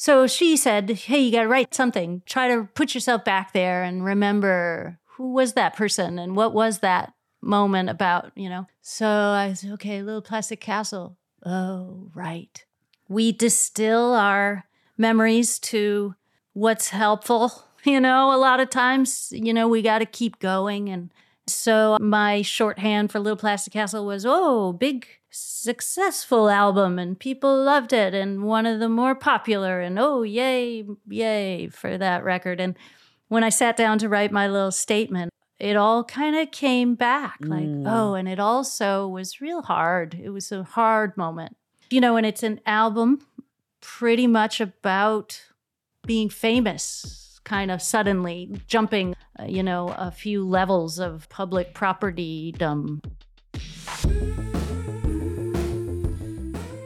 So she said, Hey, you got to write something. Try to put yourself back there and remember who was that person and what was that moment about, you know? So I said, Okay, Little Plastic Castle. Oh, right. We distill our memories to what's helpful. You know, a lot of times, you know, we got to keep going. And so my shorthand for Little Plastic Castle was, oh, big successful album and people loved it and one of the more popular and oh yay yay for that record. And when i sat down to write my little statement it all kind of came back like Mm. oh and it also was real hard. It was a hard moment. You know and it's an album pretty much about being famous kind of suddenly jumping uh, you know a few levels of public property dumb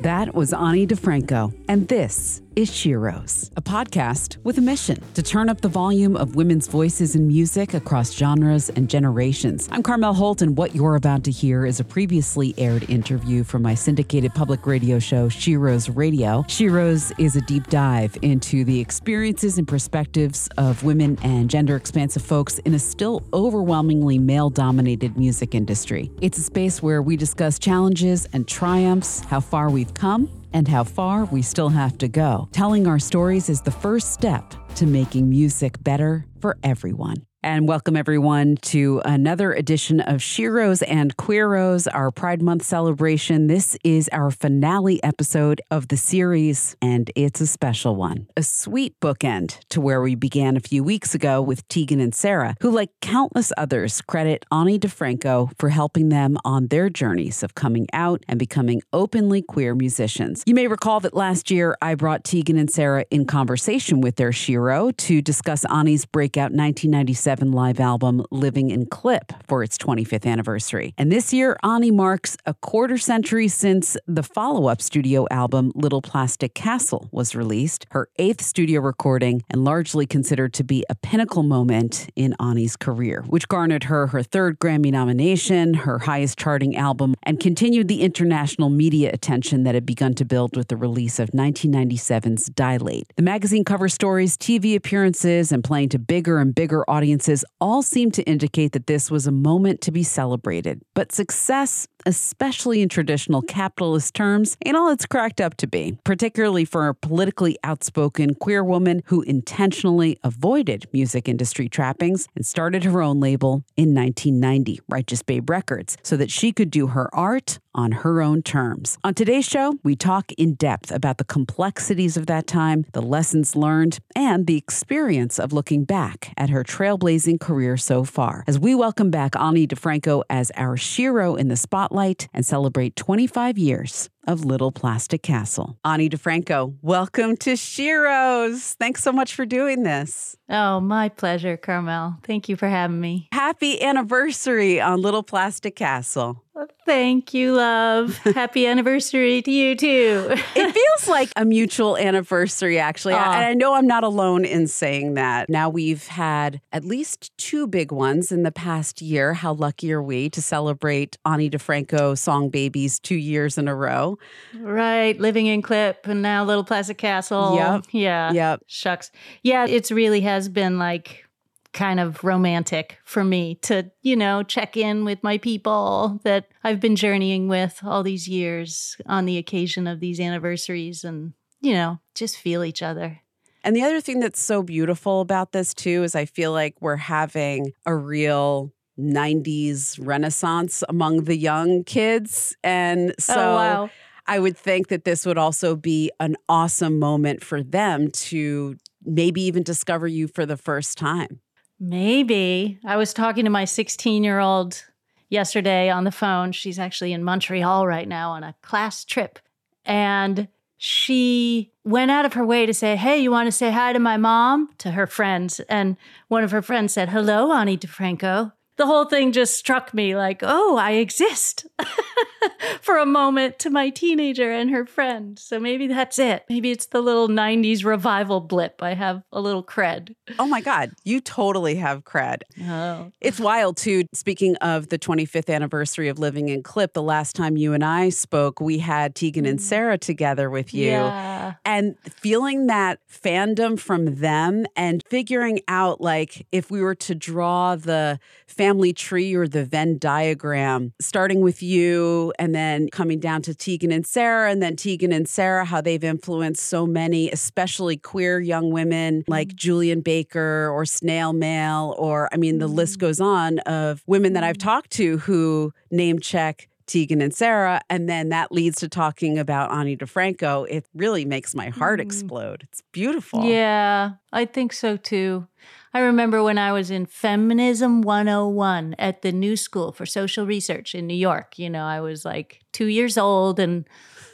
That was Ani DiFranco, and this is Sheroes, a podcast with a mission to turn up the volume of women's voices in music across genres and generations. I'm Carmel Holt, and what you're about to hear is a previously aired interview from my syndicated public radio show, Sheroes Radio. Sheroes is a deep dive into the experiences and perspectives of women and gender expansive folks in a still overwhelmingly male dominated music industry. It's a space where we discuss challenges and triumphs, how far we've come, and how far we still have to go. Telling our stories is the first step to making music better for everyone. And welcome everyone to another edition of Sheroes and Queeroes, our Pride Month celebration. This is our finale episode of the series, and it's a special one. A sweet bookend to where we began a few weeks ago with Tegan and Sara, who, like countless others, credit Ani DiFranco for helping them on their journeys of coming out and becoming openly queer musicians. You may recall that last year I brought Tegan and Sara in conversation with their Shero to discuss Ani's breakout 1997 live album Living in Clip for its 25th anniversary. And this year, Ani marks a quarter century since the follow up studio album Little Plastic Castle was released, her eighth studio recording, and largely considered to be a pinnacle moment in Ani's career, which garnered her her third Grammy nomination, her highest charting album, and continued the international media attention that had begun to build with the release of 1997's Dilate. The magazine cover stories, TV appearances, and playing to bigger and bigger audiences all seem to indicate that this was a moment to be celebrated. But success, especially in traditional capitalist terms, ain't all it's cracked up to be, particularly for a politically outspoken queer woman who intentionally avoided music industry trappings and started her own label in 1990, Righteous Babe Records, so that she could do her art on her own terms. On today's show, we talk in depth about the complexities of that time, the lessons learned, and the experience of looking back at her trailblazing career so far. As we welcome back Ani DiFranco as our Shero in the spotlight and celebrate 25 years of Little Plastic Castle. Ani DiFranco, welcome to Sheroes. Thanks so much for doing this. Oh, my pleasure, Carmel. Thank you for having me. Happy anniversary on Little Plastic Castle. Thank you, love. Happy anniversary to you, too. It feels like a mutual anniversary, actually. Aw. And I know I'm not alone in saying that. Now we've had at least two big ones in the past year. How lucky are we to celebrate Ani DiFranco Song Babies two years in a row? right. Living in Clip and now Little Plastic Castle. Yep. Yeah. Yep. Shucks. Yeah, it's really has been like kind of romantic for me to, you know, check in with my people that I've been journeying with all these years on the occasion of these anniversaries and, you know, just feel each other. And the other thing that's so beautiful about this, too, is I feel like we're having a real 90s renaissance among the young kids. And oh, so oh, wow. I would think that this would also be an awesome moment for them to maybe even discover you for the first time. Maybe. I was talking to my 16 year old yesterday on the phone. She's actually in Montreal right now on a class trip. And she went out of her way to say, Hey, you want to say hi to my mom? to her friends. And one of her friends said, Hello, Ani DiFranco. The whole thing just struck me like, Oh, I exist. for a moment to my teenager and her friend. So maybe that's it. Maybe it's the little 90s revival blip. I have a little cred. Oh my God, you totally have cred. Oh. It's wild too. Speaking of the 25th anniversary of Living in Clip, the last time you and I spoke, we had Tegan and mm. Sara together with you. Yeah. And feeling that fandom from them and figuring out like if we were to draw the family tree or the Venn diagram, starting with you and then coming down to Tegan and Sara, and then Tegan and Sara, how they've influenced so many, especially queer young women mm-hmm. like Julien Baker or Snail Mail, or I mean, the list mm-hmm. goes on of women that I've mm-hmm. talked to who name check Tegan and Sara. and then that leads to talking about Ani DiFranco. It really makes my heart explode. It's beautiful. Yeah, I think so too. I remember when I was in Feminism 101 at the New School for Social Research in New York. You know, I was like two years old, and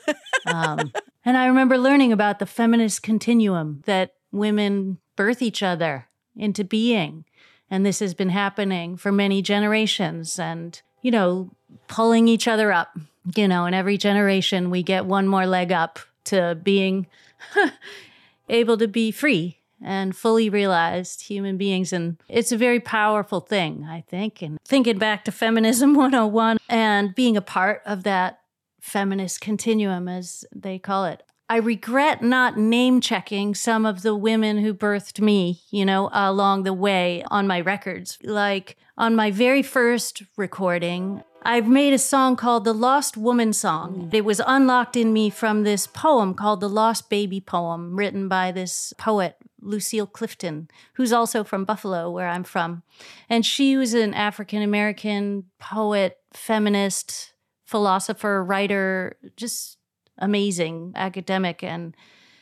um, and I remember learning about the feminist continuum that women birth each other into being, and this has been happening for many generations, and you know, pulling each other up. You know, in every generation, we get one more leg up to being able to be free and fully realized human beings. And it's a very powerful thing, I think. And thinking back to Feminism 101 and being a part of that feminist continuum, as they call it. I regret not name checking some of the women who birthed me, you know, along the way on my records. Like on my very first recording, I've made a song called the Lost Woman Song. Mm. It was unlocked in me from this poem called the Lost Baby Poem, written by this poet, Lucille Clifton, who's also from Buffalo, where I'm from. And she was an African American poet, feminist, philosopher, writer, just amazing academic and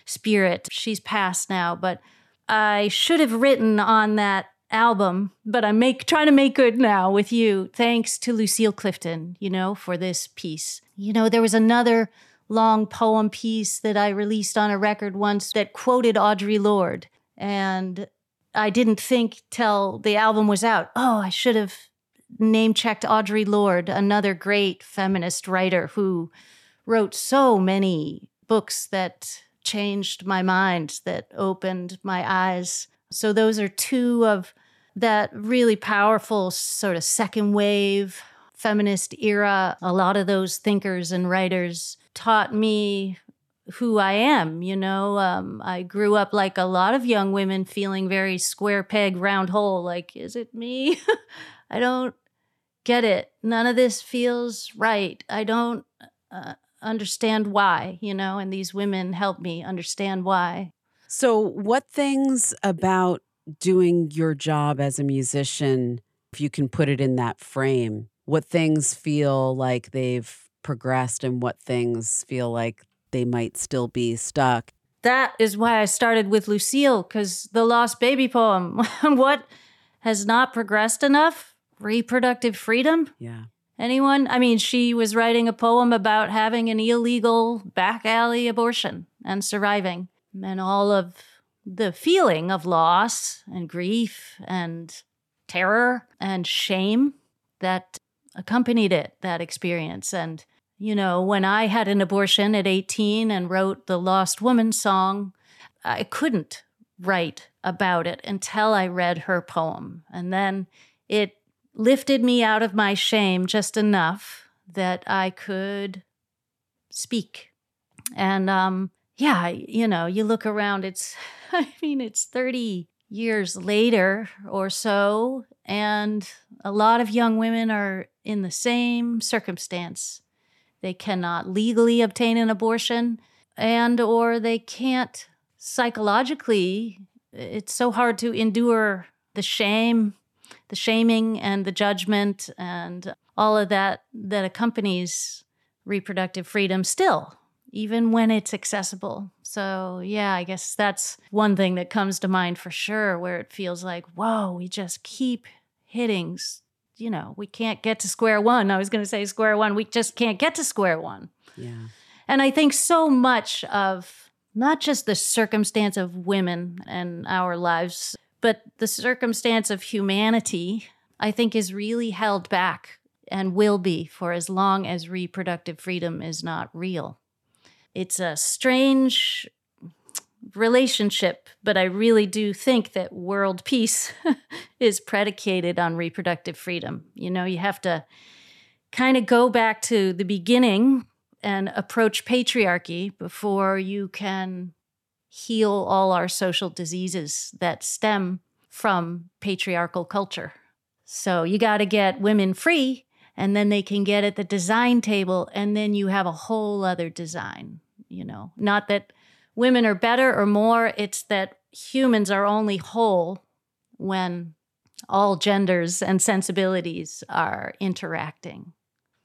spirit. She's passed now, but I should have written on that album, but I'm make trying to make good now with you. Thanks to Lucille Clifton, you know, for this piece. You know, there was another long poem piece that I released on a record once that quoted Audre Lorde, and I didn't think till the album was out. Oh, I should have name checked Audre Lorde, another great feminist writer who wrote so many books that changed my mind, that opened my eyes. So, those are two of that really powerful sort of second wave feminist era. A lot of those thinkers and writers taught me who I am. You know, um, I grew up like a lot of young women feeling very square peg, round hole. Like, is it me? I don't get it. None of this feels right. I don't. Uh, understand why, you know, and these women help me understand why. So, what things about doing your job as a musician, if you can put it in that frame, what things feel like they've progressed and what things feel like they might still be stuck? That is why I started with Lucille, because the Lost Baby poem, what has not progressed enough? Reproductive freedom? Yeah. Anyone? I mean, she was writing a poem about having an illegal back alley abortion and surviving, and all of the feeling of loss and grief and terror and shame that accompanied it, that experience. And, you know, when I had an abortion at 18 and wrote the Lost Woman song, I couldn't write about it until I read her poem. And then it lifted me out of my shame just enough that I could speak. And um, yeah, you know, you look around, it's, I mean, it's 30 years later or so, and a lot of young women are in the same circumstance. They cannot legally obtain an abortion and or they can't psychologically it's so hard to endure the shame the shaming and the judgment and all of that that accompanies reproductive freedom still even when it's accessible. So yeah i guess that's one thing that comes to mind for sure where it feels like whoa we just keep hitting you know we can't get to square one. I was going to say square one. We just can't get to square one. Yeah. And i think so much of not just the circumstance of women and our lives but the circumstance of humanity, I think, is really held back and will be for as long as reproductive freedom is not real. It's a strange relationship, but I really do think that world peace is predicated on reproductive freedom. You know, you have to kind of go back to the beginning and approach patriarchy before you can heal all our social diseases that stem from patriarchal culture. So you got to get women free, and then they can get at the design table, and then you have a whole other design. You know, not that women are better or more, it's that humans are only whole when all genders and sensibilities are interacting.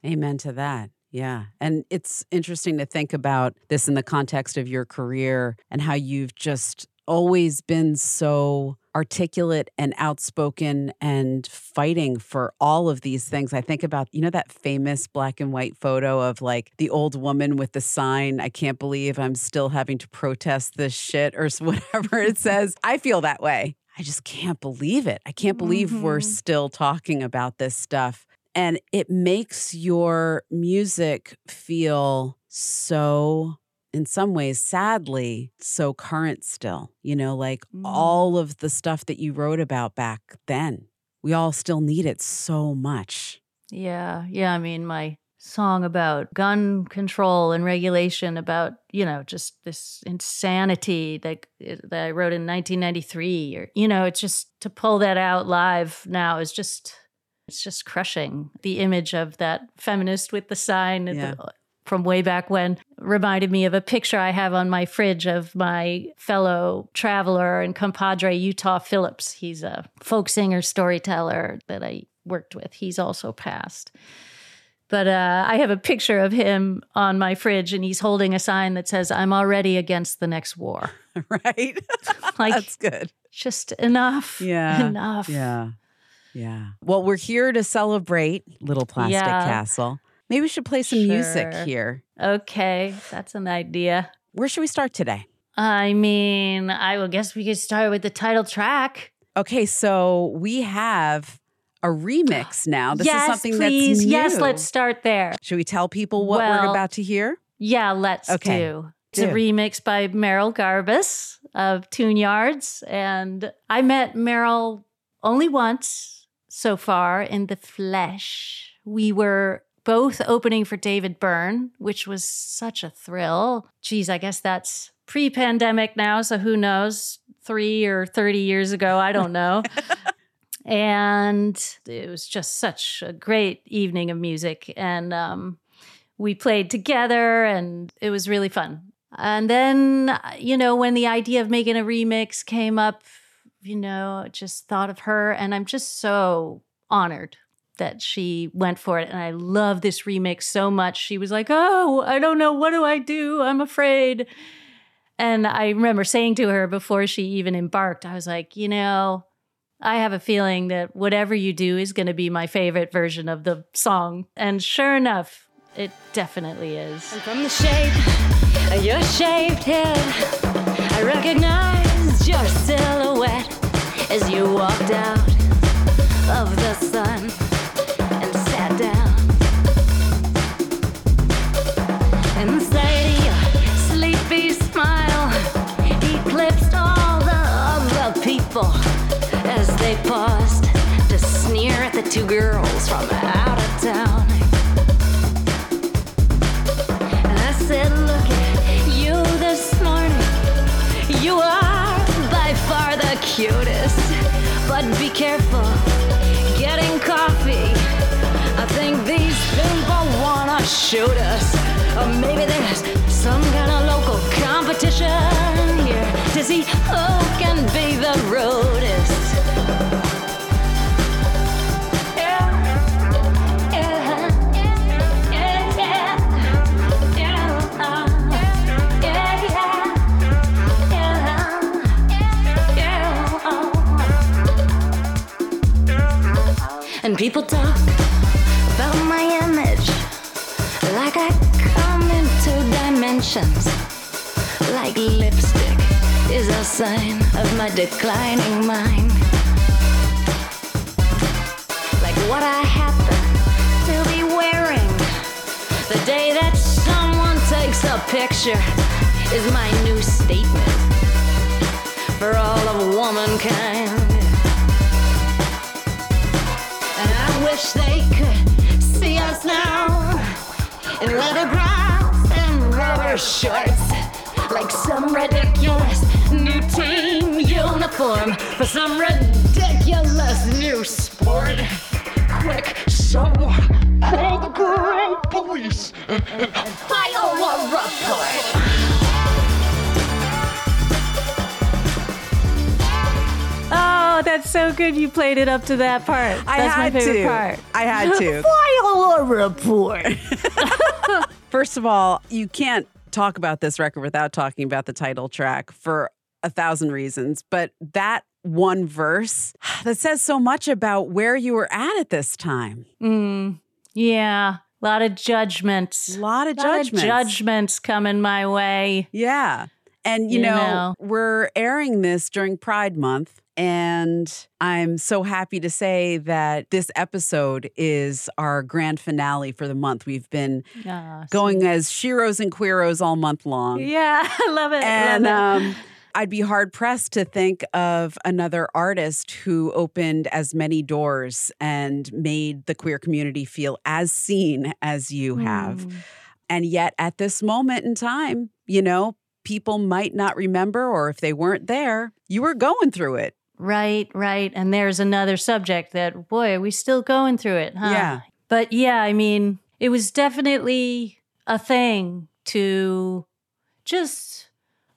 Amen to that. Yeah. And it's interesting to think about this in the context of your career and how you've just always been so articulate and outspoken and fighting for all of these things. I think about, you know, that famous black and white photo of like the old woman with the sign, I can't believe I'm still having to protest this shit or whatever it says. I feel that way. I just can't believe it. I can't believe mm-hmm. we're still talking about this stuff. And it makes your music feel so in some ways, sadly, so current still. You know, like mm. all of the stuff that you wrote about back then, we all still need it so much. Yeah. Yeah. I mean, my song about gun control and regulation, about, you know, just this insanity that, eh, that I wrote in 1993, or, you know, it's just to pull that out live now is just. It's just crushing the image of that feminist with the sign yeah. the, from way back when reminded me of a picture I have on my fridge of my fellow traveler and compadre Utah Phillips. He's a folk singer storyteller that I worked with. He's also passed. But uh, I have a picture of him on my fridge, and he's holding a sign that says, I'm already against the next war. right. like, That's good. Just enough. Yeah. Enough. Yeah. Yeah. Well, we're here to celebrate Little Plastic yeah. Castle. Maybe we should play some sure. music here. Okay, that's an idea. Where should we start today? I mean, I will guess we could start with the title track. Okay, so we have a remix now. This yes, is something please. that's new. Yes, let's start there. Should we tell people what well, we're about to hear? Yeah, let's okay. do. It's do. a remix by Merrill Garbus of Tune Yards. And I met Merrill only once so far in the flesh. We were both opening for David Byrne, which was such a thrill. Geez, I guess that's pre pandemic now. So who knows? Three or 30 years ago, I don't know. and it was just such a great evening of music. And um, we played together, and it was really fun. And then, you know, when the idea of making a remix came up, you know, just thought of her. And I'm just so honored that she went for it. And I love this remix so much. She was like, Oh, I don't know. What do I do? I'm afraid. And I remember saying to her before she even embarked, I was like, You know, I have a feeling that whatever you do is going to be my favorite version of the song. And sure enough, it definitely is. And from the shape of your shaved head, I recognized your silhouette as you walked out of the the two girls from out of town. And I said, Look at you this morning. You are by far the cutest. But be careful getting coffee. I think these people wanna shoot us. Or maybe there's some kind of local competition here to see who can be the rudest. People talk about my image like I come in two dimensions, like lipstick is a sign of my declining mind. Like what I happen to be wearing the day that someone takes a picture is my new statement for all of womankind. Wish they could see us now in leather gloves and rubber shorts, like some ridiculous new team uniform for some ridiculous new sport. Quick, someone call the girl police and, so good. You played it up to that part. I That's had my favorite to. part. I had to. File a report. First of all, you can't talk about this record without talking about the title track for a thousand reasons. But that one verse that says so much about where you were at at this time. Mm, yeah, a lot of judgments. A lot of lot of judgments. judgments coming my way. Yeah. And, you, You know, know. we're airing this during Pride Month. And I'm so happy to say that this episode is our grand finale for the month. We've been going as Sheroes and Queeroes all month long. Yeah, I love it. And love it. um, I'd be hard pressed to think of another artist who opened as many doors and made the queer community feel as seen as you have. Mm. And yet, at this moment in time, you know, people might not remember, or if they weren't there, you were going through it. Right, right. And there's another subject that, boy, are we still going through it, huh? Yeah. But yeah, I mean, it was definitely a thing to just,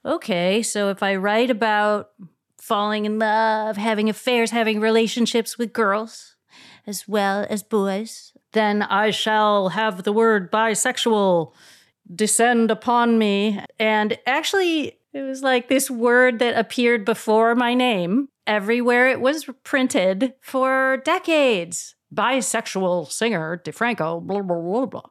okay, so if I write about falling in love, having affairs, having relationships with girls as well as boys, then I shall have the word bisexual descend upon me. And actually, it was like this word that appeared before my name everywhere it was printed for decades. Bisexual singer DiFranco, blah, blah, blah, blah,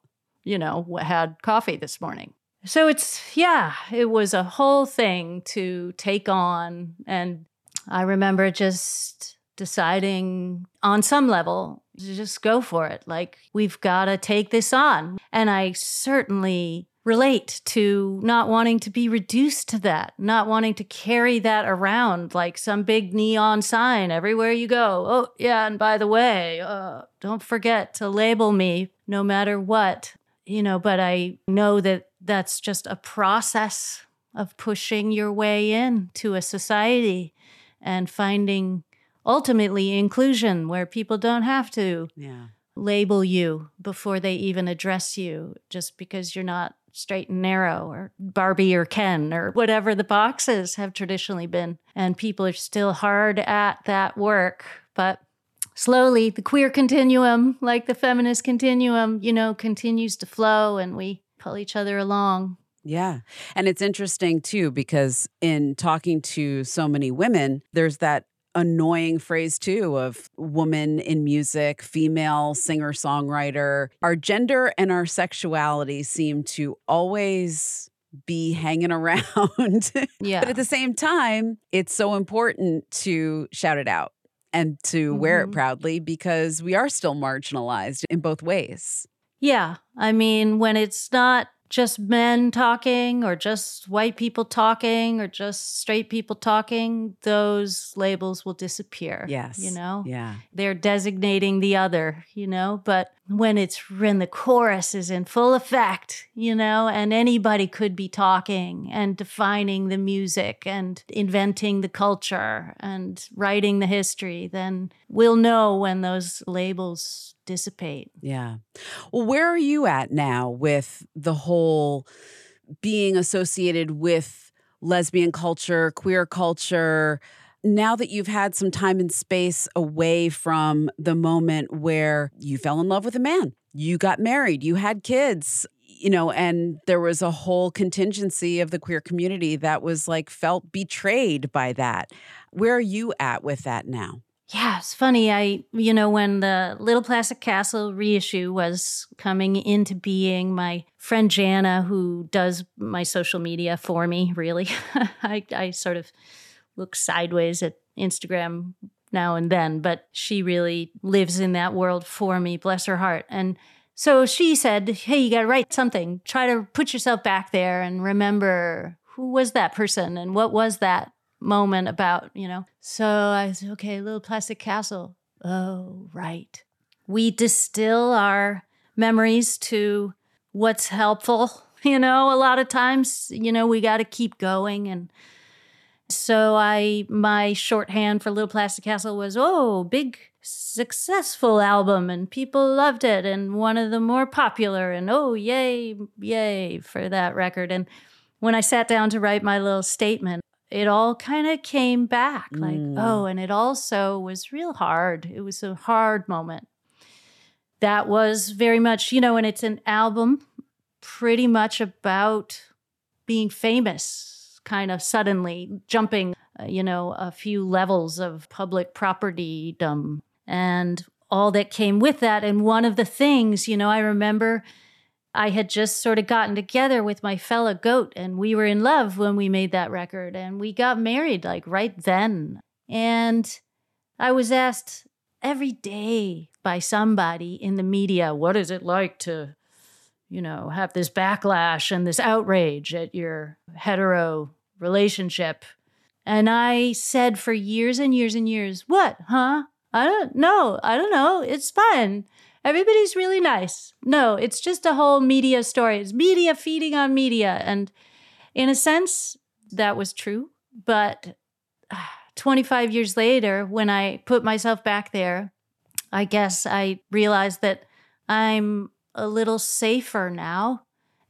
you know, had coffee this morning. So it's, yeah, it was a whole thing to take on. And I remember just deciding on some level to just go for it. Like, we've got to take this on. And I certainly relate to not wanting to be reduced to that, not wanting to carry that around like some big neon sign everywhere you go. Oh, yeah, and by the way, uh, don't forget to label me no matter what. You know, but I know that that's just a process of pushing your way in to a society and finding ultimately inclusion where people don't have to Yeah. label you before they even address you just because you're not straight and narrow or Barbie or Ken or whatever the boxes have traditionally been. And people are still hard at that work. But slowly, the queer continuum, like the feminist continuum, you know, continues to flow and we pull each other along. Yeah. And it's interesting too, because in talking to so many women, there's that annoying phrase too of woman in music, female singer songwriter. Our gender and our sexuality seem to always be hanging around. Yeah. but at the same time, it's so important to shout it out and to wear it Mhm. proudly because we are still marginalized in both ways. Yeah. I mean, when it's not just men talking or just white people talking or just straight people talking, those labels will disappear. Yes. You know? Yeah. They're designating the other, you know? But when it's when the chorus is in full effect, you know, and anybody could be talking and defining the music and inventing the culture and writing the history, then we'll know when those labels dissipate. Yeah. Well, where are you at now with the whole being associated with lesbian culture, queer culture? Now that you've had some time and space away from the moment where you fell in love with a man, you got married, you had kids, you know, and there was a whole contingency of the queer community that was like felt betrayed by that. Where are you at with that now? Yeah, it's funny. I, you know, when the Little Plastic Castle reissue was coming into being, my friend Jana, who does my social media for me, really, I, I sort of look sideways at Instagram now and then, but she really lives in that world for me, bless her heart. And So she said, Hey, you got to write something. Try to put yourself back there and remember who was that person and what was that moment about, you know? So I said, Okay, little plastic castle. Oh, right. We distill our memories to what's helpful. You know, a lot of times, you know, we got to keep going and so I my shorthand for Little Plastic Castle was oh big successful album and people loved it and one of the more popular and oh yay yay for that record and when I sat down to write my little statement it all kind of came back like Mm. oh and it also was real hard. It was a hard moment. That was very much you know and it's an album pretty much about being famous kind of suddenly jumping uh, you know a few levels of public propertydom and all that came with that. And one of the things you know i remember i had just sort of gotten together with my fella goat and we were in love when we made that record and we got married like right then and i was asked every day by somebody in the media what is it like to you know, have this backlash and this outrage at your hetero relationship. And I said for years and years and years, what, huh? I don't know. I don't know. It's fun. Everybody's really nice. No, it's just a whole media story. It's media feeding on media. And in a sense, that was true. But ah, 25 years later, when I put myself back there, I guess I realized that I'm a little safer now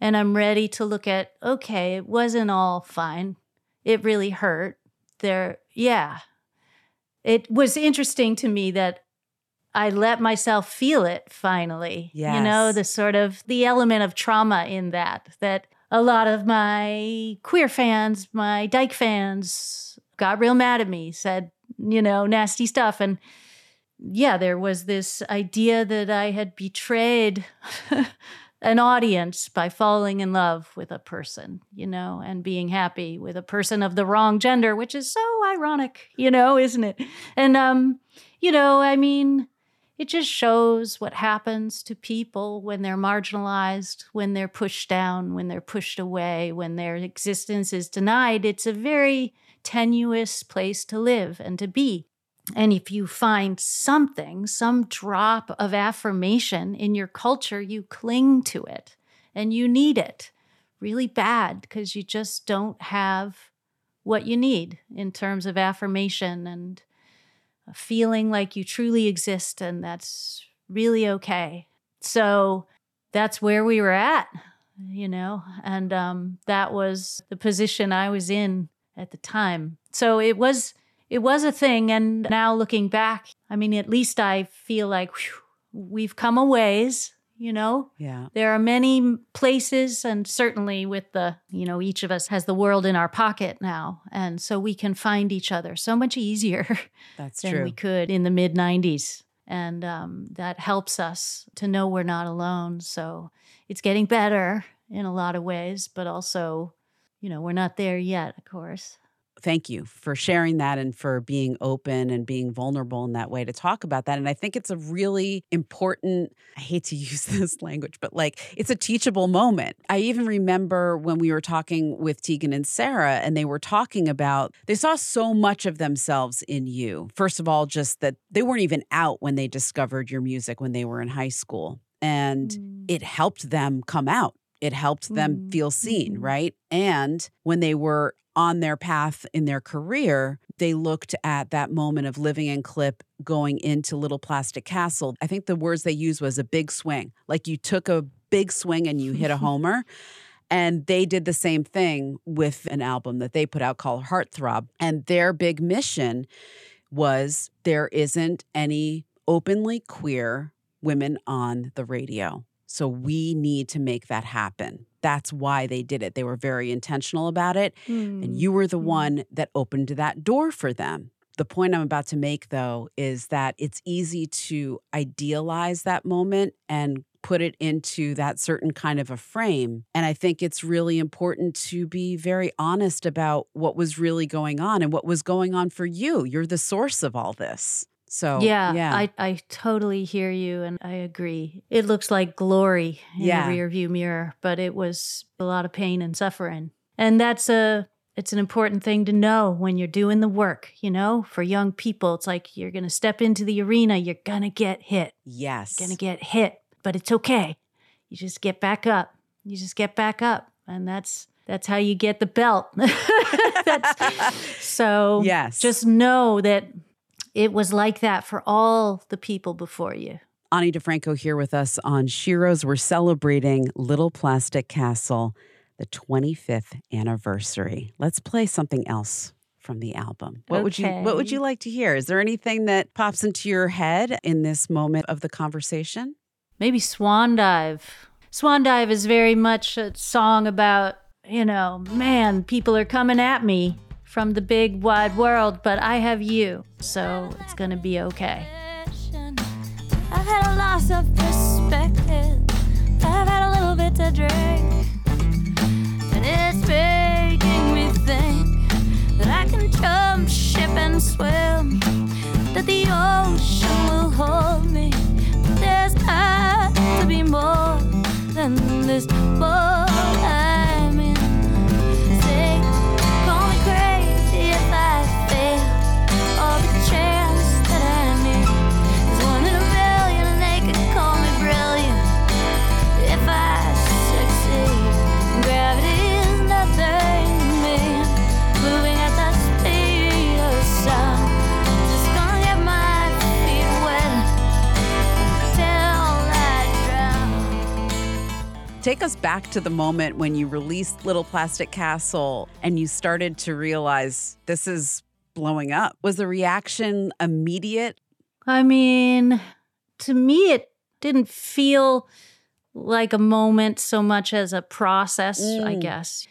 and I'm ready to look at okay, it wasn't all fine. It really hurt. There, yeah. It was interesting to me that I let myself feel it finally. You know, the sort of the element of trauma in that that a lot of my queer fans, my dyke fans got real mad at me, said, you know, nasty stuff and yeah, there was this idea that I had betrayed an audience by falling in love with a person, you know, and being happy with a person of the wrong gender, which is so ironic, you know, isn't it? And um, you know, I mean, it just shows what happens to people when they're marginalized, when they're pushed down, when they're pushed away, when their existence is denied. It's a very tenuous place to live and to be. And if you find something, some drop of affirmation in your culture, you cling to it and you need it really bad because you just don't have what you need in terms of affirmation and feeling like you truly exist. And that's really okay. So that's where we were at, you know, and um, that was the position I was in at the time. So it was it was a thing and now looking back i mean at least i feel like whew, we've come a ways you know Yeah. there are many places and certainly with the you know each of us has the world in our pocket now and so we can find each other so much easier That's than true. we could in the mid 90s and um, that helps us to know we're not alone so it's getting better in a lot of ways but also you know we're not there yet of course thank you for sharing that and for being open and being vulnerable in that way to talk about that. And I think it's a really important, I hate to use this language, but like it's a teachable moment. I even remember when we were talking with Tegan and Sara, and they were talking about they saw so much of themselves in you. First of all, just that they weren't even out when they discovered your music when they were in high school. And Mm. it helped them come out. It helped them Mm, feel seen, mhm. right? And when they were on their path in their career, they looked at that moment of living in Clip going into Little Plastic Castle. I think the words they used was a big swing. Like you took a big swing and you hit a homer. And they did the same thing with an album that they put out called Heartthrob. And their big mission was there isn't any openly queer women on the radio. So we need to make that happen. That's why they did it. They were very intentional about it. Mm. And you were the Mm. one that opened that door for them. The point I'm about to make, though, is that it's easy to idealize that moment and put it into that certain kind of a frame. And I think it's really important to be very honest about what was really going on and what was going on for you. You're the source of all this. So yeah, yeah, I, I totally hear you and I agree. It looks like glory in Yeah. the rear view mirror, but it was a lot of pain and suffering. And that's a it's an important thing to know when you're doing the work, you know? For young people, it's like you're going to step into the arena, you're going to get hit. yes, You're going to get hit, but it's okay. You just get back up. You just get back up. And that's that's how you get the belt. that's so Yes. just know that it was like that for all the people before you. Ani DiFranco here with us on Sheroes. We're celebrating Little Plastic Castle, the 25th anniversary. Let's play something else from the album. What would you What would you like to hear? Is there anything that pops into your head in this moment of the conversation? Maybe Swan Dive. Swan Dive is very much a song about, you know, man, people are coming at me from the big wide world, but I have you. So it's going to be okay. I've had a loss of perspective. I've had a little bit to drink. And it's making me think that I can jump ship and swim. That the ocean will hold me. To be more than this boat Take us back to the moment when you released Little Plastic Castle and you started to realize this is blowing up. Was the reaction immediate? I mean, to me, it didn't feel like a moment so much as a process, I Mm. guess.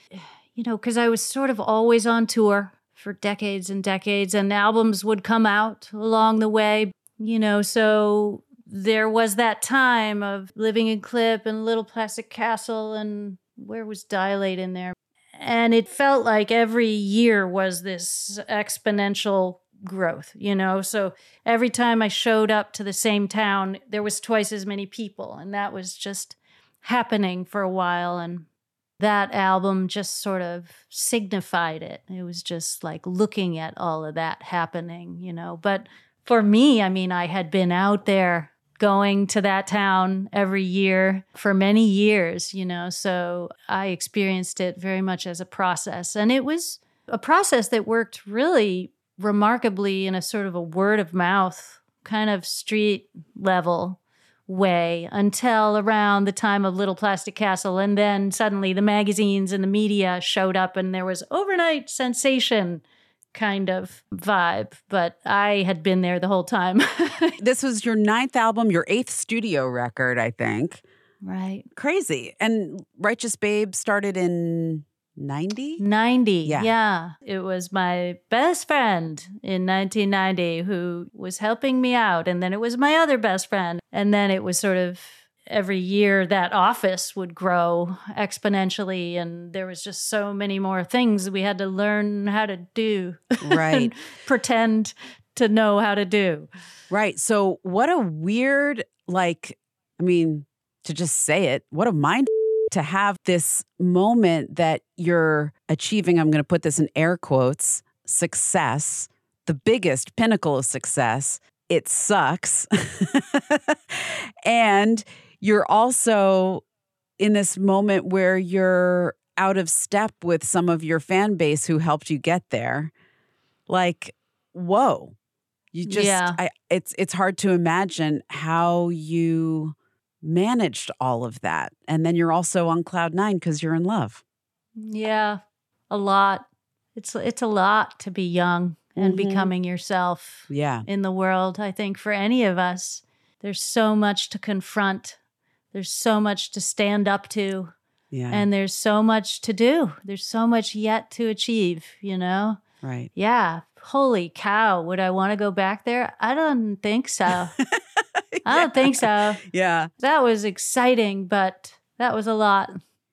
You know, because I was sort of always on tour for decades and decades, and albums would come out along the way, you know, so there was that time of living in Clip and Little Plastic Castle, and where was Dilate in there? And it felt like every year was this exponential growth, you know? So every time I showed up to the same town, there was twice as many people. And that was just happening for a while. And that album just sort of signified it. It was just like looking at all of that happening, you know? But for me, I mean, I had been out there going to that town every year for many years, you know, so I experienced it very much as a process. And it was a process that worked really remarkably in a sort of a word of mouth kind of street level way until around the time of Little Plastic Castle. And then suddenly the magazines and the media showed up and there was overnight sensation kind of vibe. But I had been there the whole time. This was your ninth album, your eighth studio record, I think. right. Crazy. And Righteous Babe started in 90? 90. Yeah. Yeah. It was my best friend in 1990 who was helping me out. And then it was my other best friend. And then it was sort of every year that office would grow exponentially. And there was just so many more things we had to learn how to do. Right. pretend to know how to do. Right. So, what a weird, like, I mean, to just say it, what a mind to have this moment that you're achieving. I'm going to put this in air quotes success, the biggest pinnacle of success. It sucks. and you're also in this moment where you're out of step with some of your fan base who helped you get there. Like, whoa. You just Yeah. I it's it's hard to imagine how you managed all of that. And then you're also on cloud 9 cuz you're in love. Yeah, a lot. It's it's a lot to be young and Mhm. becoming yourself. Yeah. in the world. I think for any of us, there's so much to confront. There's so much to stand up to, Yeah. and there's so much to do. There's so much yet to achieve, you know? right. Yeah. Holy cow. Would I want to go back there? I don't think so. I don't think so. Yeah. That was exciting, but that was a lot.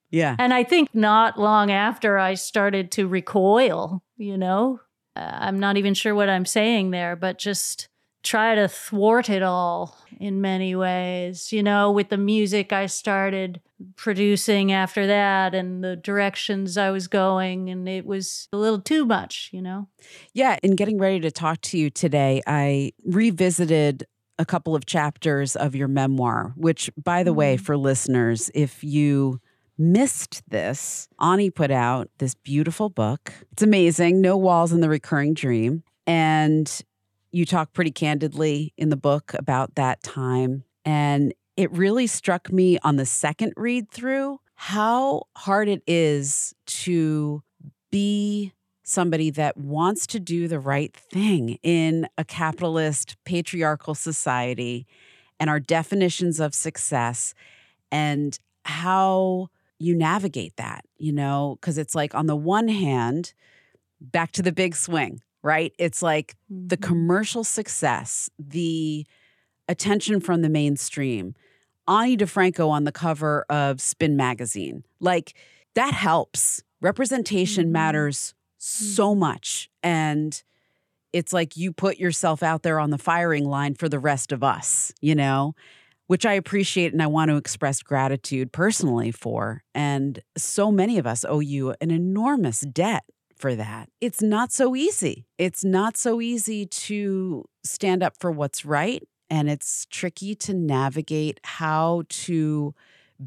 Yeah. And I think not long after I started to recoil, you know, Uh, I'm not even sure what I'm saying there, but just try to thwart it all in many ways. You know, with the music I started producing after that and the directions I was going, and it was a little too much, you know? Yeah. In getting ready to talk to you today, I revisited a couple of chapters of your memoir, which, by the way, Mhm. for listeners, if you missed this, Ani put out this beautiful book. It's amazing, No Walls and the Recurring Dream. And you talk pretty candidly in the book about that time. And it really struck me on the second read through how hard it is to be somebody that wants to do the right thing in a capitalist, patriarchal society and our definitions of success and how you navigate that, you know, because it's like on the one hand, back to the big swing, right? It's like the Mhm. commercial success, the attention from the mainstream, Ani DiFranco on the cover of Spin magazine. Like that helps. Representation Mhm. matters so much. And it's like you put yourself out there on the firing line for the rest of us, you know, which I appreciate and I want to express gratitude personally for. And so many of us owe you an enormous debt for that. It's not so easy. It's not so easy to stand up for what's right. And it's tricky to navigate how to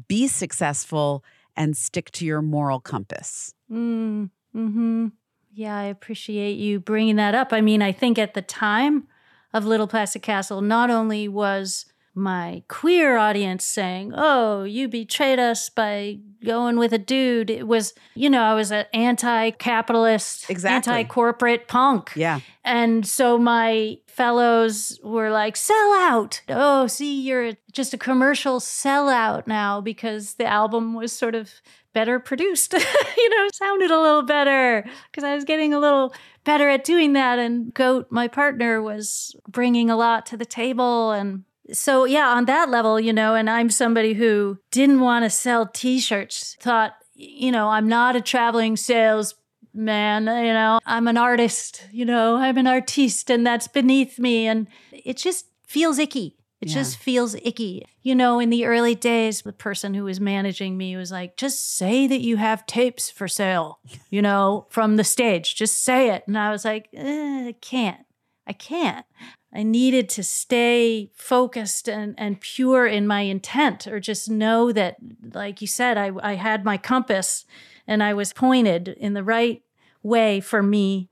be successful and stick to your moral compass. Mm, hmm Yeah, I appreciate you bringing that up. I mean, I think at the time of Little Plastic Castle, not only was my queer audience saying, Oh, you betrayed us by going with a dude. It was, you know, I was an anti capitalist, Exactly. anti corporate punk. Yeah. And so my fellows were like, sell out. Oh, see, you're just a commercial sellout now because the album was sort of better produced, you know, sounded a little better because I was getting a little better at doing that. And Goat, my partner, was bringing a lot to the table. And so, yeah, on that level, you know, and I'm somebody who didn't want to sell t shirts, thought, you know, I'm not a traveling sales man, you know, I'm an artist, you know, I'm an artiste and that's beneath me. And it just feels icky. It Yeah. just feels icky. You know, in the early days, the person who was managing me was like, just say that you have tapes for sale, you know, from the stage. Just say it. And I was like, eh, I can't. I can't. I needed to stay focused and, and pure in my intent, or just know that, like you said, I, I had my compass and I was pointed in the right way for me.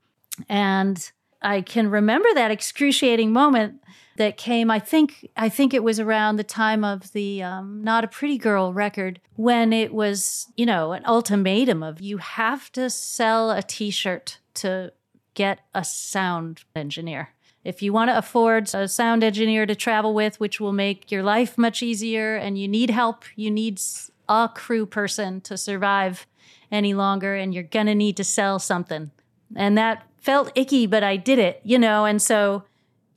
And I can remember that excruciating moment that came. I think I think it was around the time of the um, "Not a Pretty Girl" record when it was, you know, an ultimatum of you have to sell a T-shirt to get a sound engineer. If you want to afford a sound engineer to travel with, which will make your life much easier, and you need help, you need a crew person to survive any longer, and you're gonna need to sell something. And that felt icky, but I did it, you know. And so,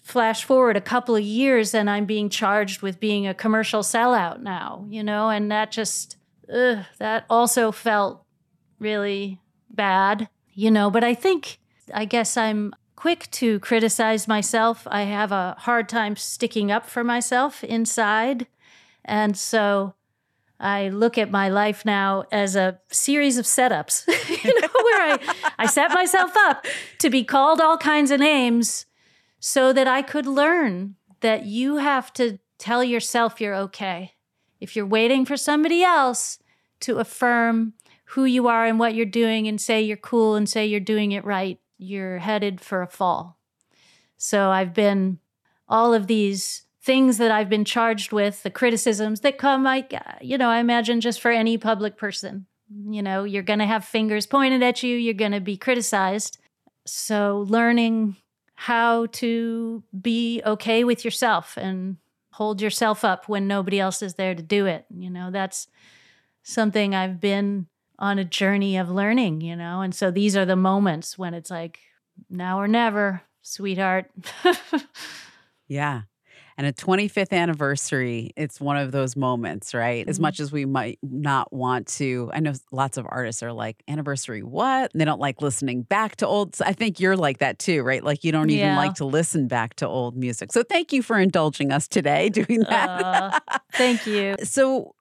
flash forward a couple of years, and I'm being charged with being a commercial sellout now, you know. And that just, ugh, that also felt really bad, you know. But I think, I guess I'm quick to criticize myself. I have a hard time sticking up for myself inside. And so I look at my life now as a series of setups, you know, where I, I set myself up to be called all kinds of names so that I could learn that you have to tell yourself you're okay. If you're waiting for somebody else to affirm who you are and what you're doing and say you're cool and say you're doing it right, you're headed for a fall. So I've been all of these things that I've been charged with, the criticisms that come, I, uh, you know, I imagine just for any public person. You know, you're going to have fingers pointed at you, you're going to be criticized. So learning how to be okay with yourself and hold yourself up when nobody else is there to do it. You know, that's something I've been on a journey of learning, you know. And so these are the moments when it's like now or never, sweetheart. Yeah. And a 25th anniversary, it's one of those moments, right? As Mhm. much as we might not want to, I know lots of artists are like, anniversary what? And they don't like listening back to old. I think you're like that too, right? Like you don't even Yeah. like to listen back to old music. So thank you for indulging us today doing that. Uh, thank you. So,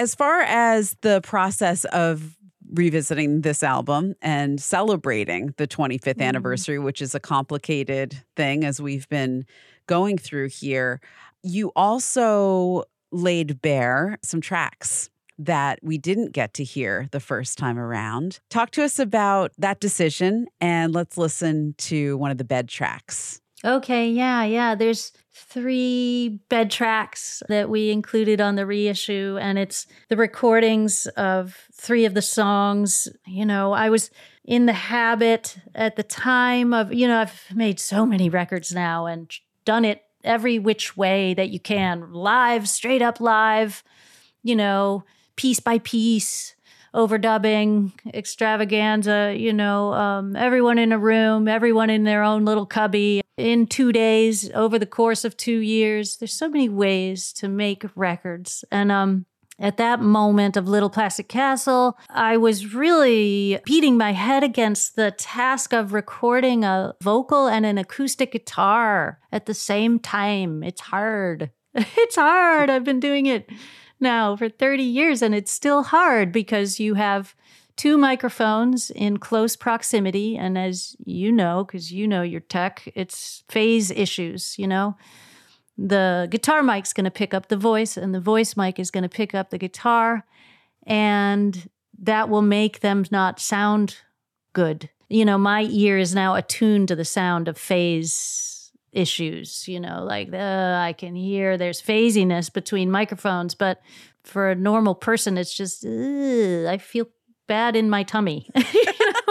as far as the process of revisiting this album and celebrating the 25th Mhm. anniversary, which is a complicated thing as we've been going through here, you also laid bare some tracks that we didn't get to hear the first time around. Talk to us about that decision and let's listen to one of the bed tracks. Okay, yeah, yeah. There's three bed tracks that we included on the reissue, and it's the recordings of three of the songs. You know, I was in the habit at the time of, you know, I've made so many records now and done it every which way that you can live, straight up live, you know, piece by piece overdubbing extravaganza you know um, everyone in a room everyone in their own little cubby in two days over the course of two years there's so many ways to make records and um at that moment of Little Plastic Castle, I was really beating my head against the task of recording a vocal and an acoustic guitar at the same time. It's hard. It's hard. I've been doing it now for 30 years and it's still hard because you have two microphones in close proximity. And as you know because you know your tech it's phase issues you know? The guitar mic's going to pick up the voice and the voice mic is going to pick up the guitar and that will make them not sound good. You know my ear is now attuned to the sound of phase issues you know? Like uh, i can hear there's phasiness between microphones but for a normal person it's just i feel bad in my tummy You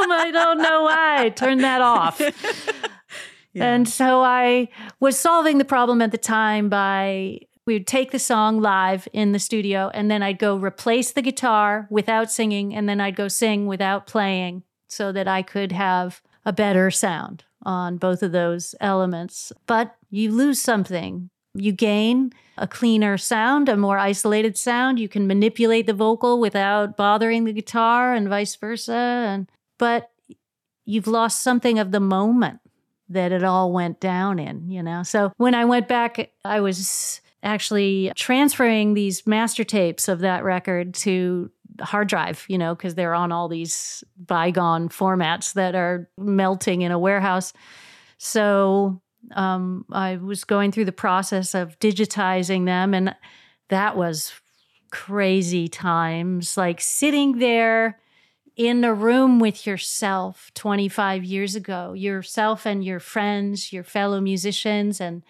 know, i don't know why turn that off and so I was solving the problem at the time by we would take the song live in the studio and then I'd go replace the guitar without singing and then I'd go sing without playing so that I could have a better sound on both of those elements. But you lose something. You gain a cleaner sound, a more isolated sound. You can manipulate the vocal without bothering the guitar and vice versa and but you've lost something of the moment that it all went down in, you know. So when I went back, I was actually transferring these master tapes of that record to hard drive, you know, because they're on all these bygone formats that are melting in a warehouse. So um, I was going through the process of digitizing them, and that was crazy times. Like sitting there in a room with yourself 25 years ago, yourself and your friends, your fellow musicians, and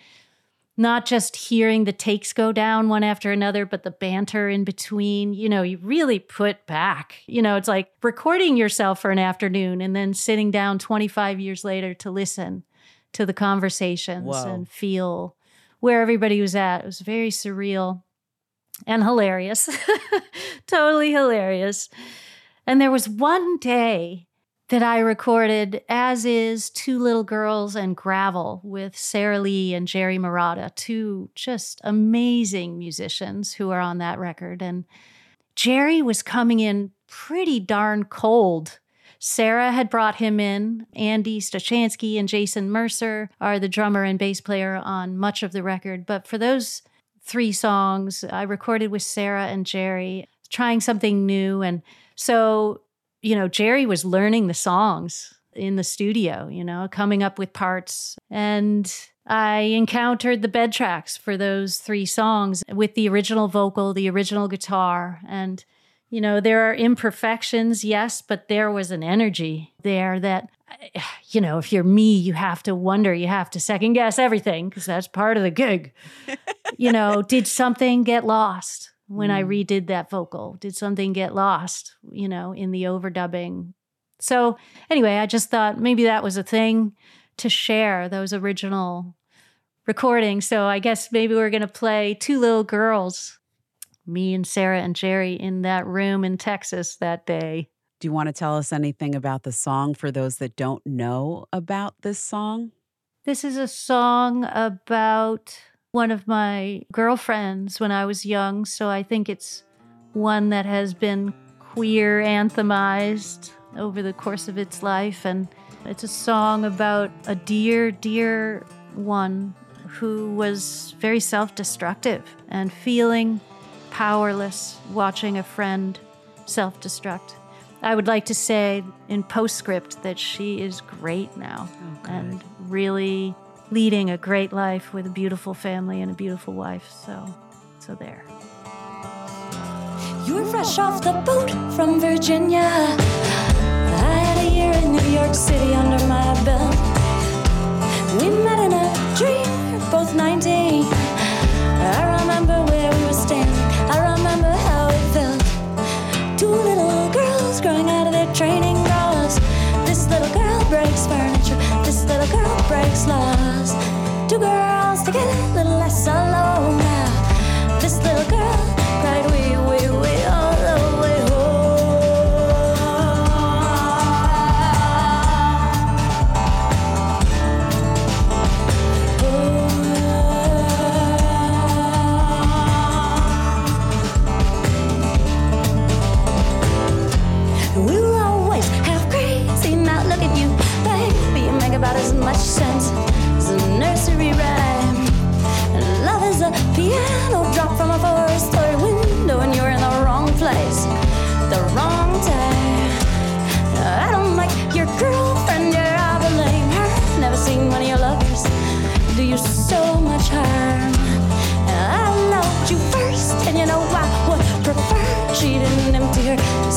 not just hearing the takes go down one after another, but the banter in between. You know, you really put back. You know, it's like recording yourself for an afternoon and then sitting down 25 years later to listen to the conversations Whoa. and feel where everybody was at. It was very surreal and hilarious. totally hilarious. And there was one day that I recorded As Is Two Little Girls and Gravel with Sara Lee and Jerry Marotta, two just amazing musicians who are on that record. And Jerry was coming in pretty darn cold. Sara had brought him in. Andy Stochansky and Jason Mercer are the drummer and bass player on much of the record. But for those three songs, I recorded with Sara and Jerry, trying something new. And so, you know, Jerry was learning the songs in the studio, you know, coming up with parts. And I encountered the bed tracks for those three songs with the original vocal, the original guitar. And, you know, there are imperfections, yes, but there was an energy there that, you know, if you're me, you have to wonder, you have to second guess everything because that's part of the gig. you know, did something get lost? when I mm. redid that vocal? Did something get lost, you know, in the overdubbing? So, anyway, I just thought maybe that was a thing to share those original recordings. So, I guess maybe we're going to play Two Little Girls, me and Sara and Jerry in that room in Texas that day. Do you want to tell us anything about the song for those that don't know about this song? This is a song about one of my girlfriends when I was young, so I think it's one that has been queer anthemized over the course of its life. And it's a song about a dear, dear one who was very self destructive and feeling powerless watching a friend self destruct. I would like to say in postscript that she is great now and really leading a great life with a beautiful family and a beautiful wife. So, so there. You're fresh off the boat from Virginia. I had a year in New York City under my belt. We met in a dream, both 19. I remember where we little girls growing out of their training bras. This little girl breaks furniture, this little girl breaks laws.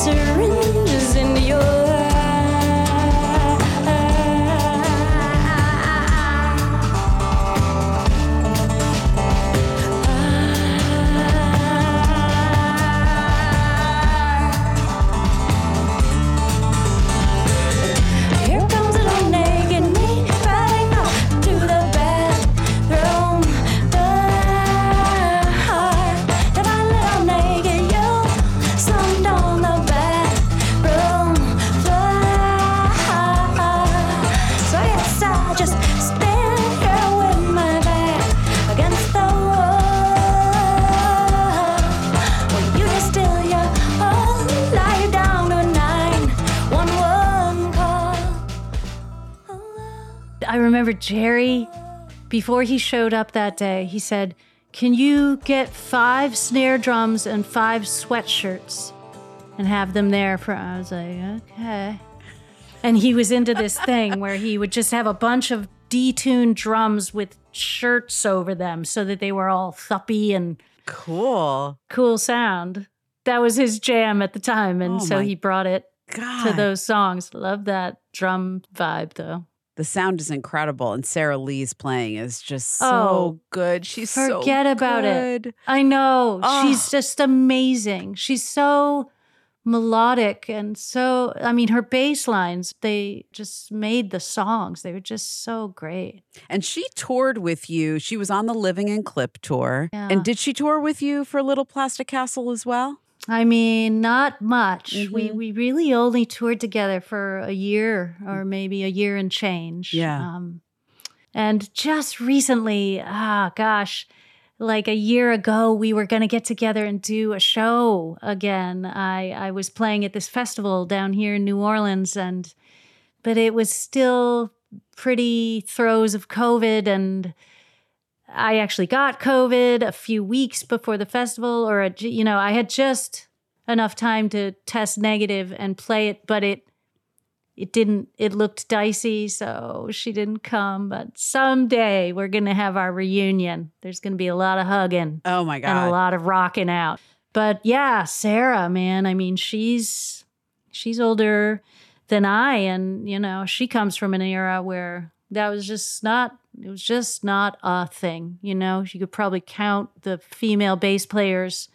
Her remember Jerry, before he showed up that day, he said, Can you get five snare drums and five sweatshirts and have them there for? I was like, Okay. And he was into this thing where he would just have a bunch of detuned drums with shirts over them so that they were all thuppy and Cool. cool sound. That was his jam at the time. And Oh so he brought it God. to those songs. Love that drum vibe though. The sound is incredible, and Sara Lee's playing is just so Oh, good. She's so forget about it. I know. Oh. She's just amazing. She's so melodic and so I mean her bass lines, they just made the songs. They were just so great. And she toured with you. She was on the Living in Clip tour. Yeah. And did she tour with you for Little Plastic Castle as well? I mean, not much. We Mhm. we really only toured together for a year or maybe a year and change. Yeah. Um, and just recently, ah, gosh, like a year ago, we were going to get together and do a show again. I I was playing at this festival down here in New Orleans, and but it was still pretty throes of COVID and. I actually got COVID a few weeks before the festival, or, a, you know, I had just enough time to test negative and play it, but it, it didn't, it looked dicey. So she didn't come. But someday we're going to have our reunion. There's going to be a lot of hugging Oh my god, and a lot of rocking out. But yeah, Sara, man, I mean, she's, she's older than I. And, you know, she comes from an era where that was just not it was just not a thing you know? You could probably count the female bass players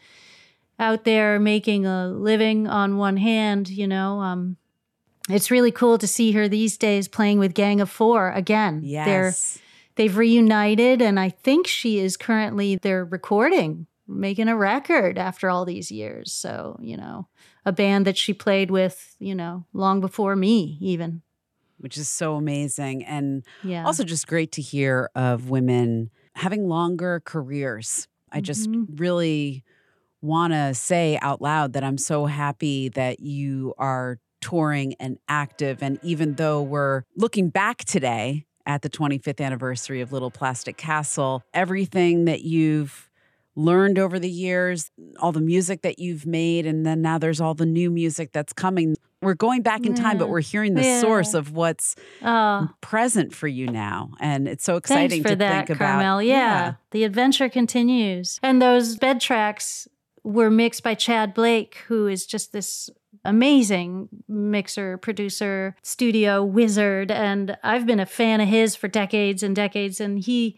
out there making a living on one hand you know? Um it's really cool to see her these days playing with gang of four again. They're yes. they've reunited and i think she is currently they're recording making a record after all these years. So you know a band that she played with you know long before me even Which is so amazing. And yeah also just great to hear of women having longer careers. I just Mhm. really want to say out loud that I'm so happy that you are touring and active. And even though we're looking back today at the 25th anniversary of Little Plastic Castle, everything that you've learned over the years, all the music that you've made, and then now there's all the new music that's coming. We're going back in time, but we're hearing the Yeah. source of what's Oh, present for you now. And it's so exciting for to that, think about. Carmel. Yeah, the adventure continues. And those bed tracks were mixed by Chad Blake, who is just this amazing mixer, producer, studio wizard. And I've been a fan of his for decades and decades. And he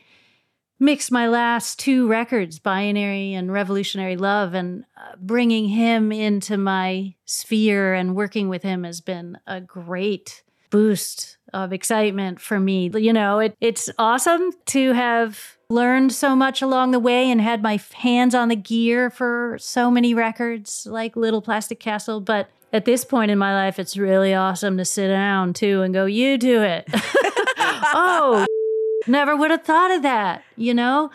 mixed my last two records, Binary and Revolutionary Love. And uh, bringing him into my sphere and working with him has been a great boost of excitement for me. You know, it, it's awesome to have learned so much along the way and had my hands on the gear for so many records like Little Plastic Castle. But at this point in my life, it's really awesome to sit down too and go, you do it. oh, never would have thought of that, you know?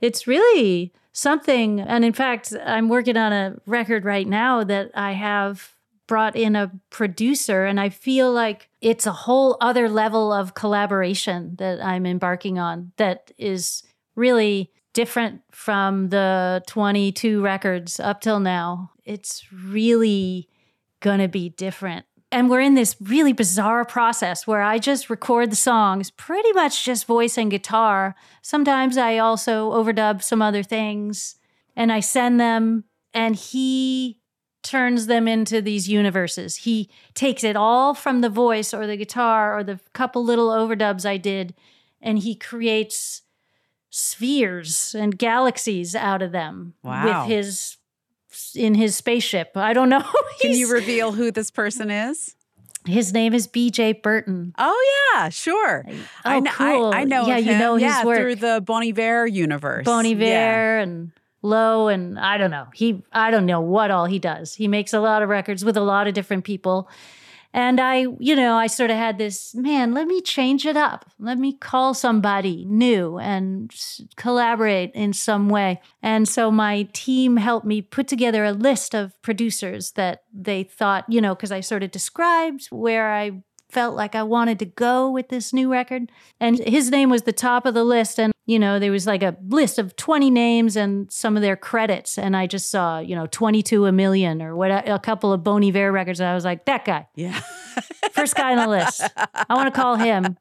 It's really something. And in fact, I'm working on a record right now that I have brought in a producer, and I feel like it's a whole other level of collaboration that I'm embarking on that is really different from the 22 records up till now. It's really gonna be different. And we're in this really bizarre process where I just record the songs, pretty much just voice and guitar. Sometimes I also overdub some other things and I send them, and he turns them into these universes. He takes it all from the voice or the guitar or the couple little overdubs I did, and he creates spheres and galaxies out of them Wow. with his in his spaceship. I don't know. Can you reveal who this person is? his name is BJ Burton. Oh yeah, sure. I Oh, know. cool. I, I know. Yeah, you know his yeah, work. through the Bon Iver universe. Bon Yeah. And Low and I don't know. He I don't know what all he does. He makes a lot of records with a lot of different people. And I, you know, I sort of had this, man, let me change it up. Let me call somebody new and collaborate in some way. And so my team helped me put together a list of producers that they thought, you know, because I sort of described where I felt like I wanted to go with this new record. And his name was the top of the list. And, you know, there was like a list of 20 names and some of their credits. And I just saw, you know, 22 a million or what, a couple of Bon Iver records. And I was like, that guy, Yeah. first guy on the list. I want to call him.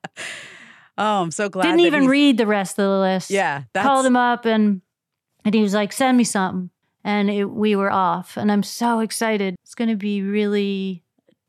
Oh, I'm so glad. Didn't even he's- read the rest of the list. Yeah, that's, Called him up and, and he was like, send me something. And it, we were off. And I'm so excited. It's going to be really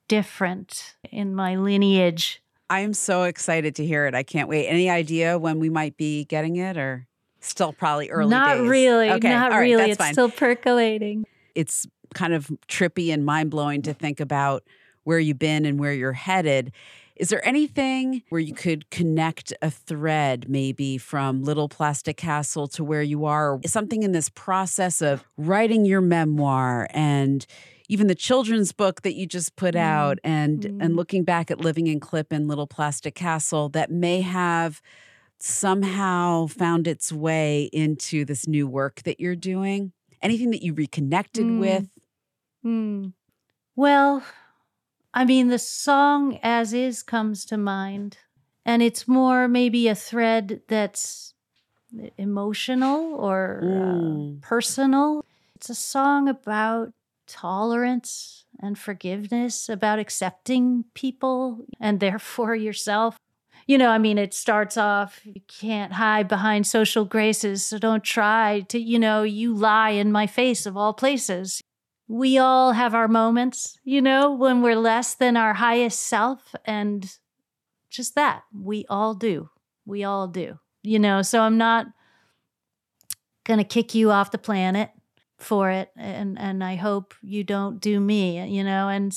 different in my lineage. I am so excited to hear it. I can't wait. Any idea when we might be getting it, or still probably early not days? really. Okay, Not right, really. It's fine. still percolating. it's kind of trippy and mind blowing to think about where you've been and where you're headed. Is there anything where you could connect a thread, maybe from Little Plastic Castle to where you are, something in this process of writing your memoir and even the children's book that you just put Mm. out and Mm. and looking back at Living in Clip and Little Plastic Castle that may have somehow found its way into this new work that you're doing? Anything that you reconnected Mm. with? Hmm. Well, I mean, the song as is comes to mind, and it's more maybe a thread that's emotional or Mm. uh, personal. It's a song about tolerance and forgiveness, about accepting people and therefore yourself. You know, I mean, it starts off, you can't hide behind social graces, so don't try to, you know, you lie in my face of all places we all have our moments, you know, when we're less than our highest self. And just that, we all do. We all do, you know. So I'm not going to kick you off the planet for it. And, and I hope you don't do me, you know. And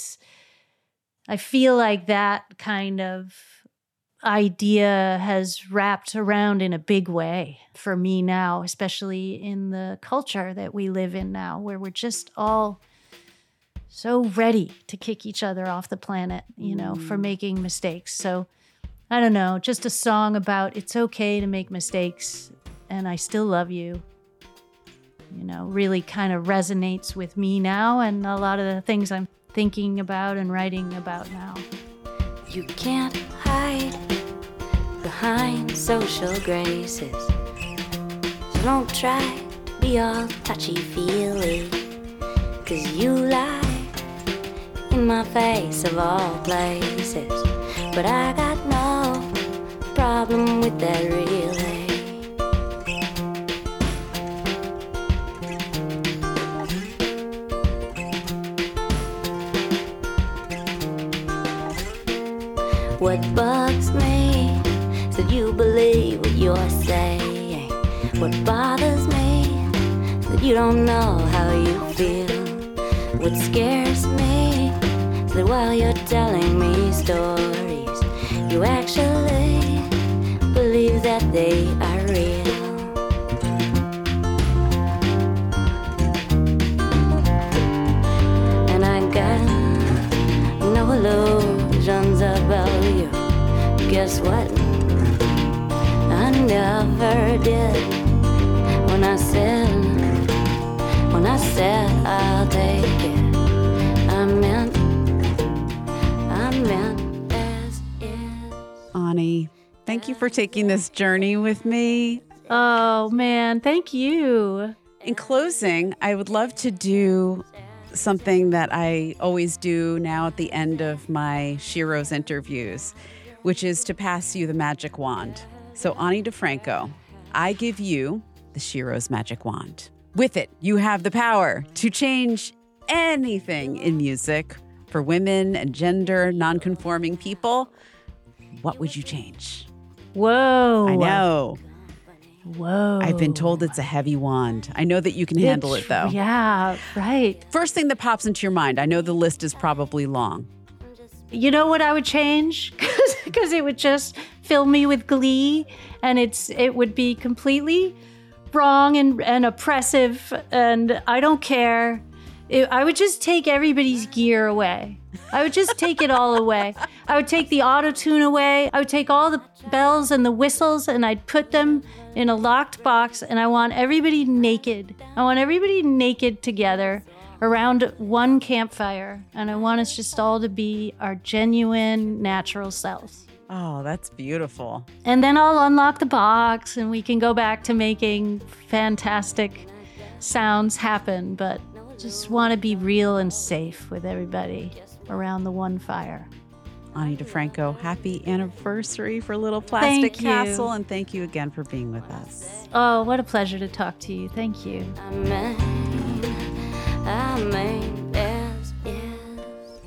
I feel like that kind of idea has wrapped around in a big way for me now, especially in the culture that we live in now, where we're just all so ready to kick each other off the planet, you know, for mm. making mistakes. So I don't know, just a song about it's okay to make mistakes and I still love you. You know, really kind of resonates with me now and a lot of the things I'm thinking about and writing about now. You can't hide behind social graces. So don't try to be all touchy feely. Cause you lie in my face of all places. But I got no problem with that, really. What bugs me is that you believe what you're saying. What bothers me is that you don't know how you feel. What scares me is that while you're telling me stories, you actually believe that they Guess what? I never did. When I said, when I said I'll take it, I meant, I meant as is. Ani, thank you for taking this journey with me. Oh man, thank you. In closing, I would love to do something that I always do now at the end of my Sheroes interviews, which is to pass you the magic wand. So, Ani DiFranco, I give you the Sheroes magic wand. With it, you have the power to change anything in music for women and gender nonconforming people. What would you change? Whoa. I know. Whoa. I've been told it's a heavy wand. I know that you can handle it though. Yeah, right. First thing that pops into your mind, I know the list is probably long. You know what I would change? Because it would just fill me with glee and it's it would be completely wrong and, and oppressive and I don't care. It, I would just take everybody's gear away. I would just take it all away. I would take the auto tune away. I would take all the bells and the whistles and I'd put them in a locked box and I want everybody naked. I want everybody naked together around one campfire and I want us just all to be our genuine natural selves. Oh, that's beautiful. And then I'll unlock the box and we can go back to making fantastic sounds happen, but just want to be real and safe with everybody around the one fire. Ani DiFranco, happy anniversary for Little Plastic Thank you. Castle, and thank you again for being with us. Oh, what a pleasure to talk to you. Thank you. I meant,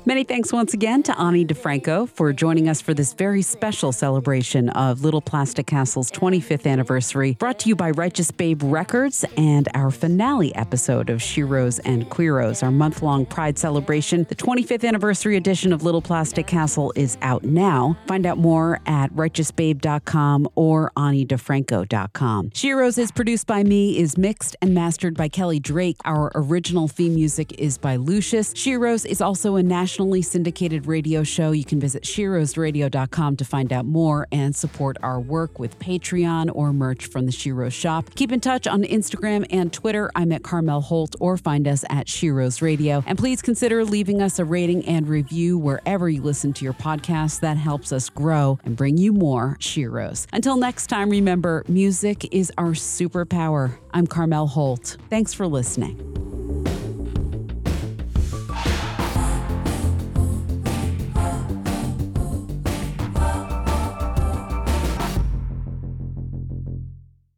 Many thanks once again to Ani DiFranco for joining us for this very special celebration of Little Plastic Castle's 25th anniversary, brought to you by Righteous Babe Records and our finale episode of Sheroes and Queeroes, our month long Pride celebration. The 25th anniversary edition of Little Plastic Castle is out now. Find out more at righteousbabe.com or anidifranco.com. Sheroes is produced by me, is mixed and mastered by Kelly Drake. Our original theme music is by Lucius. Sheroes is also a nationally syndicated radio show. You can visit sheroesradio.com to find out more and support our work with Patreon or merch from the Sheroes shop. Keep in touch on Instagram and Twitter. I'm at Carmel Holt or find us at Sheroes Radio. And please consider leaving us a rating and review wherever you listen to your podcast. That helps us grow and bring you more Sheroes. Until next time, remember music is our superpower. I'm Carmel Holt. Thanks for listening.